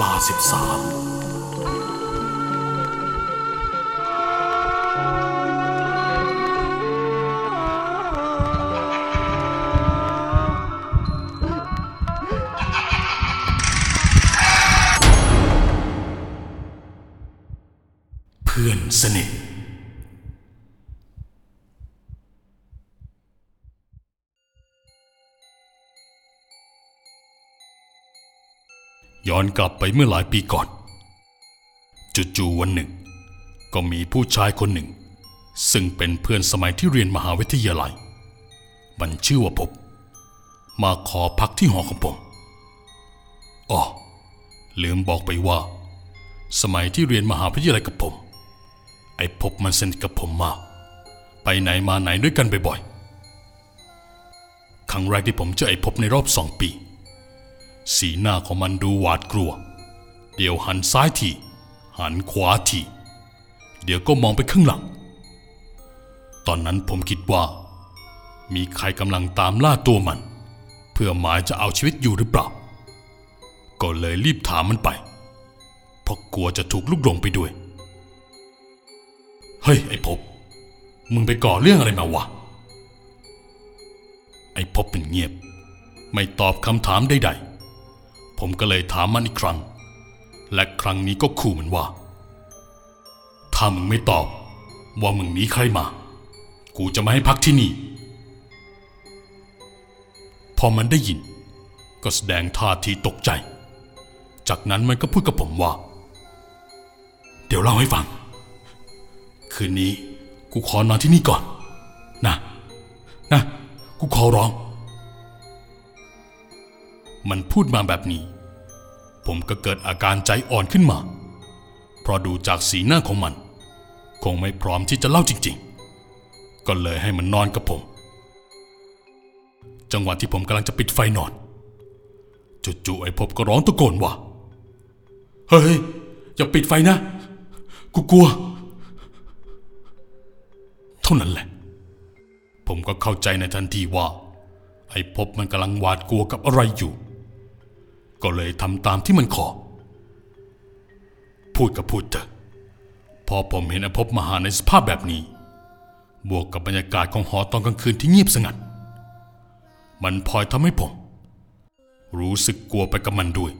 ลาสิบสามเพื่อนสนิท ย้อนกลับไปเมื่อหลายปีก่อนจู่ๆวันหนึ่ง ก็มีผู้ชายคนหนึ่ง ซึ่งเป็นเพื่อนสมัยที่เรียนมหาวิทยาลัย มันชื่อว่าพบ มาขอพักที่หอของผมอ๋อลืมบอกไปว่า สมัยที่เรียนมหาวิทยาลัยกับผม ไอ้พบมันสนิทกับผมมาก ไปไหนมาไหนด้วยกันบ่อยๆครั้งแรกที่ผมเจอไอ้พบในรอบสองปี สีหน้าของมันดูหวาดกลัว เดี๋ยวหันซ้ายทีหันขวาทีเดี๋ยวก็มองไปข้างหลัง ตอนนั้นผมคิดว่า มีใครกำลังตามล่าตัวมัน เพื่อหมายจะเอาชีวิตอยู่หรือเปล่า ก็เลยรีบถามมันไป เพราะกลัวจะถูกลุกหลงไปด้วย เฮ้ย ไอ้พบ มึงไปก่อเรื่องอะไรมาวะ ไอ้พบเป็นเงียบ ไม่ตอบคำถามใดๆ ผมก็เลยถามมันอีกครั้ง และครั้งนี้ก็ขู่มันว่า ถ้ามึงไม่ตอบว่ามึงหนีใครมา กูจะไม่ให้พักที่นี่ พอมันได้ยิน ก็แสดงท่าทีตกใจ จากนั้นมันก็พูดกับผมว่า เดี๋ยวเล่าให้ฟัง คืนนี้กูขอนอนที่นี่ก่อน นะ นะ กูขอร้อง มันพูดมาแบบนี้ ผมก็เกิดอาการใจอ่อนขึ้นมา เพราะดูจากสีหน้าของมัน คงไม่พร้อมที่จะเล่าจริง ๆ ก็เลยให้มันนอนกับผม จังหวะที่ผมกำลังจะปิดไฟนอนจู่ๆไอ้พบก็ร้องตะโกนว่า เฮ้ย อย่าปิดไฟนะ กูกลัว เท่านั้นแหละ ผมก็เข้าใจในทันทีว่า ไอ้พบมันกำลังหวาดกลัวกับอะไรอยู่ ก็เลยทำตามที่มันขอ พูดกับพูดเถอะ พอผมเห็นอ้พมหาในสภาพแบบนี้ บวกกับบรรยากาศของหอตอนกลางคืนที่เงียบสงัด มันพลอยทำให้ผม รู้สึกกลัวไปกับมันด้วย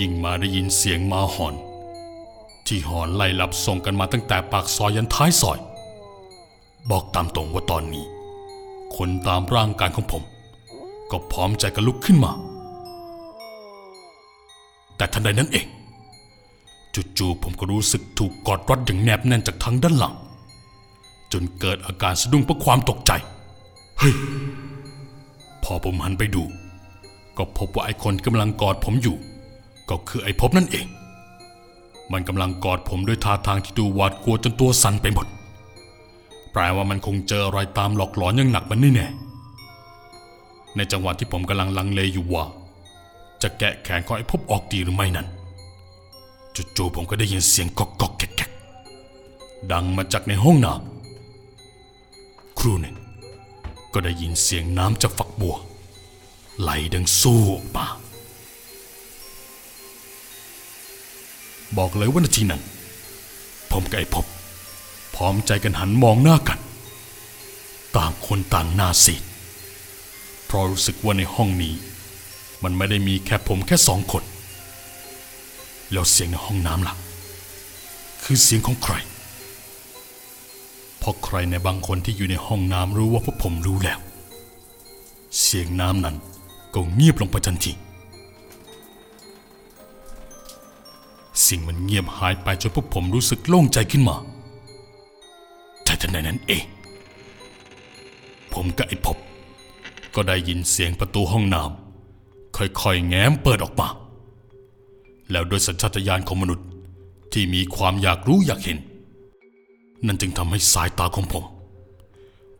ยิ่งมาได้ยินเสียงมาหอน ที่หอนไล่ลับส่งกันมาตั้งแต่ปากซอยยันท้ายซอย บอกตามตรงว่าตอนนี้ คนตามร่างกายของผม ก็พร้อมใจกันลุกขึ้นมา แต่ทันใดนั้นเองจู่ๆผมก็รู้สึกถูกกอดรัดอย่างแนบแน่นจากทางด้านหลัง จนเกิดอาการสะดุ้งเพราะความตกใจ เฮ้ย พอผมหันไปดู ก็พบว่าไอ้คนกำลังกอดผมอยู่ ก็คือไอ้พบนั่นเอง มันกำลังกอดผมด้วยท่าทางที่ดูหวาดกลัวจนตัวสั่นไปหมดแปลว่ามันคงเจออะไรตามหลอกหลอนอย่างหนักมันแน่ๆ ในจังหวะที่ผมกำลังลังเลอยู่ว่า จะแกะแขนของไอ้พบออกดีหรือไม่นั้นจู่ๆผมก็ได้ยินเสียงก๊อกก๊อกแกกแกดังมาจากในห้องน้ำครูหนึ่ง ก็ได้ยินเสียงน้ำจากฝักบัว ไหลดังสู้ออกมาบอกเลยว่านาทีนั้น ผมกับไอ้พบ พร้อมใจกันหันมองหน้ากัน ต่างคนต่างหน้าซีด เพราะรู้สึกว่าในห้องนี้ มันไม่ได้มีแค่ผมแค่สองคน แล้วเสียงในห้องน้ำล่ะ คือเสียงของใครเพราะใครในบางคนที่อยู่ในห้องน้ำรู้ว่าพวกผมรู้แล้ว เสียงน้ำนั้นก็เงียบลงไปทันทีสิ่งมันเงียบหายไปจนพวกผมรู้สึกโล่งใจขึ้นมาแต่ทันใดนั้นเอง ผมกับไอ้พบ ก็ได้ยินเสียงประตูห้องน้ำค่อยๆแง้มเปิดออกมา แล้วโดยสัญชาตญาณของมนุษย์ที่มีความอยากรู้อยากเห็น นั่นจึงทำให้สายตาของผม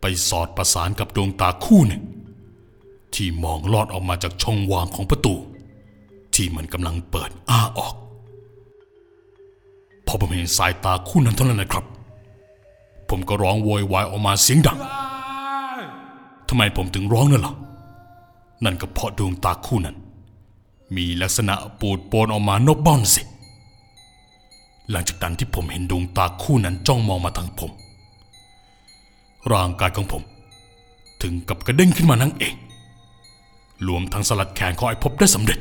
ไปสอดประสานกับดวงตาคู่หนึ่ง ที่มองลอดออกมาจากช่องว่างของประตู ที่มันกำลังเปิดอ้าออกพอผมเห็นสายตาคู่นั้นเท่านั้นนะครับ ผมก็ร้องโวยวายออกมาเสียงดัง ทำไมผมถึงร้องนั่นล่ะ นั่นก็เพราะดวงตาคู่นั้น มีลักษณะปูดโปนออกมานกบ้านสิ หลังจากนั้นที่ผมเห็นดวงตาคู่นั้นจ้องมองมาทางผม ร่างกายของผม ถึงกับกระเด้งขึ้นมานั่งเอง รวมทั้งสลัดแขนของไอ้พบได้สำเร็จ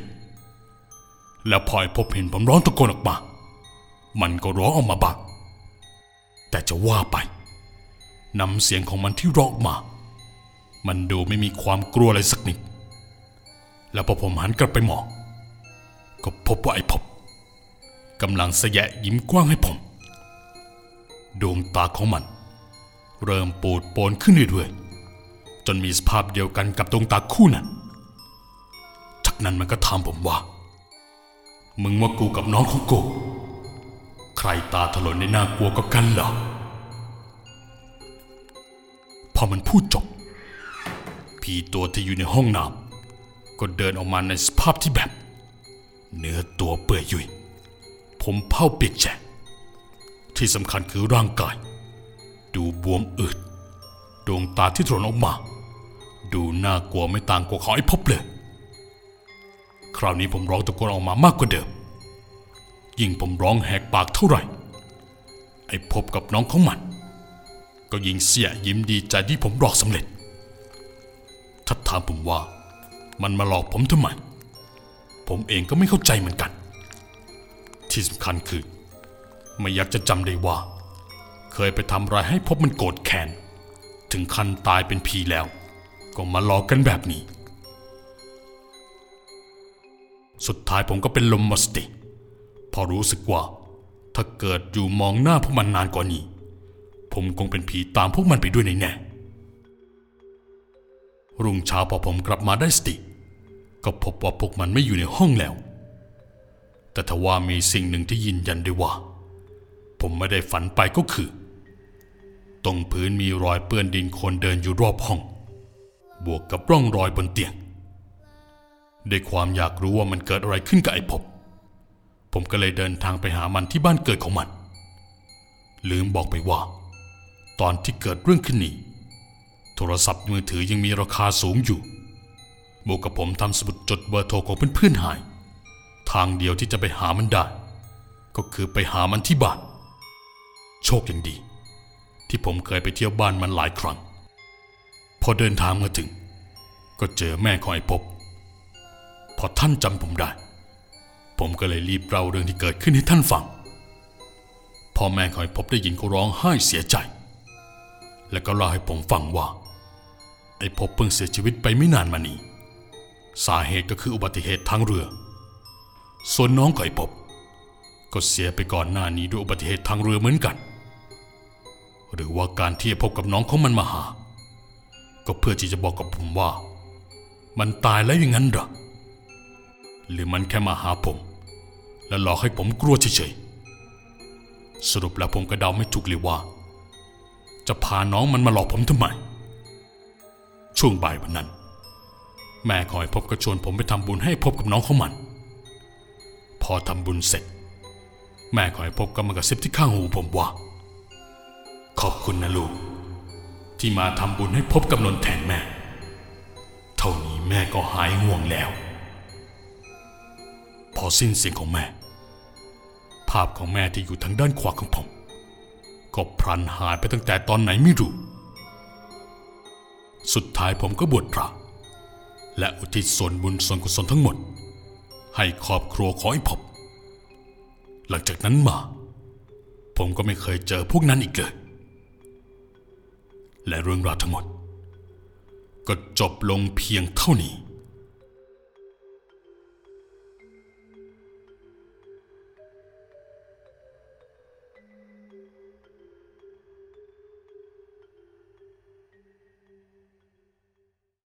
แล้วพอไอ้พบเห็นผมร้องตะโกนออกมา มันก็ร้องออกมาบ้างแต่จะว่าไปน้ำเสียงของมันที่ร้องมา มันดูไม่มีความกลัวอะไรสักนิด แล้วพอผมหันกลับไปมอง ก็พบว่าไอ้พบกำลังแสยะยิ้มกว้างให้ผม ดวงตาของมัน เริ่มปูดโปนขึ้นเรื่อยๆ จนมีสภาพเดียวกันกับดวงตาคู่นั้น จากนั้นมันก็ถามผมว่า มึงว่ากูกับน้องของกู ใครตาถลนในน่ากลัวก็กันเหรอพอมันพูดจบ ผีตัวที่อยู่ในห้องน้ำก็เดินออกมาในสภาพที่แบบ เนื้อตัวเปื่อยยุ่ยผมเผาเปียกแฉะที่สำคัญคือร่างกาย ดูบวมอืดดวงตาที่ถลนออกมา ดูน่ากลัวไม่ต่างกว่าของไอ้พบเลยคราวนี้ผมร้องตะโกนออกมามากกว่าเดิม ยิ่งผมร้องแหกปากเท่าไหร่ ไอ้พบกับน้องของมัน ก็ยิ่งเสียยิ้มดีใจที่ผมหลอกสำเร็จ ถ้าถามผมว่า มันมาหลอกผมทำไม ผมเองก็ไม่เข้าใจเหมือนกัน ที่สำคัญคือ ไม่อยากจะจำได้ว่า เคยไปทำอะไรให้พบมันโกรธแค้นถึงขั้นตายเป็นผีแล้ว ก็มาหลอกกันแบบนี้ สุดท้ายผมก็เป็นลมหมดสติ พอรู้สึกว่า ถ้าเกิดอยู่มองหน้าพวกมันนานกว่านี้ ผมคงเป็นผีตามพวกมันไปด้วยในแน่ๆ รุ่งเช้าพอผมกลับมาได้สติ ก็พบว่าพวกมันไม่อยู่ในห้องแล้ว แต่ทว่ามีสิ่งหนึ่งที่ยืนยันได้ว่า ผมไม่ได้ฝันไปก็คือ ตรงพื้นมีรอยเปื้อนดินคนเดินอยู่รอบห้อง บวกกับร่องรอยบนเตียงด้วยความอยากรู้ว่ามันเกิดอะไรขึ้นกับไอ้พบ ผมก็เลยเดินทางไปหามันที่บ้านเกิดของมัน ลืมบอกไปว่า ตอนที่เกิดเรื่องขึ้นนี้ โทรศัพท์มือถือยังมีราคาสูงอยู่บวกกับผมทำสมุดจดเบอร์โทรของเพื่อนๆหาย ทางเดียวที่จะไปหามันได้ ก็คือไปหามันที่บ้าน โชคยังดี ที่ผมเคยไปเที่ยวบ้านมันหลายครั้ง พอเดินทางมาถึง ก็เจอแม่ของไอ้พบ พอท่านจำผมได้ ผมก็เลยรีบเล่าเรื่องที่เกิดขึ้นให้ท่านฟัง พ่อแม่ของไอ้พบได้ยินก็ร้องไห้เสียใจ แล้วก็เล่าให้ผมฟังว่า ไอ้พบเพิ่งเสียชีวิตไปไม่นานมานี้ สาเหตุก็คืออุบัติเหตุทางเรือ ส่วนน้องไอ้พบก็เสียไปก่อนหน้านี้ด้วยอุบัติเหตุทางเรือเหมือนกัน หรือว่าการที่ไอ้พบกับน้องของมันมาหา ก็เพื่อที่จะบอกกับผมว่า มันตายแล้วอย่างนั้นหรอหรือมันแค่มาหาผม แล้วหลอกให้ผมกลัวเฉยๆสรุปแล้วผมก็เดาไม่ถูกเลยว่า จะพาน้องมันมาหลอกผมทำไม ช่วงบ่ายวันนั้น แม่ของไอ้พบก็ชวนผมไปทำบุญให้พบกับน้องเของมัน พอทำบุญเสร็จ แม่ของไอ้พบก็มากระซิบที่ข้างหูผมว่า ขอบคุณนะลูก ที่มาทำบุญให้พบกับนนท์แทนแม่ เท่านี้แม่ก็หายห่วงแล้ว พอสิ้นเสียงของแม่ ภาพของแม่ที่อยู่ทางด้านขวาของผมก็พลันหายไปตั้งแต่ตอนไหนไม่รู้ สุดท้ายผมก็บวชพระ และอุทิศส่วนบุญส่วนกุศลทั้งหมด ให้ครอบครัวของไอ้พบหลังจากนั้นมา ผมก็ไม่เคยเจอพวกนั้นอีกเลย และเรื่องราวทั้งหมด ก็จบลงเพียงเท่านี้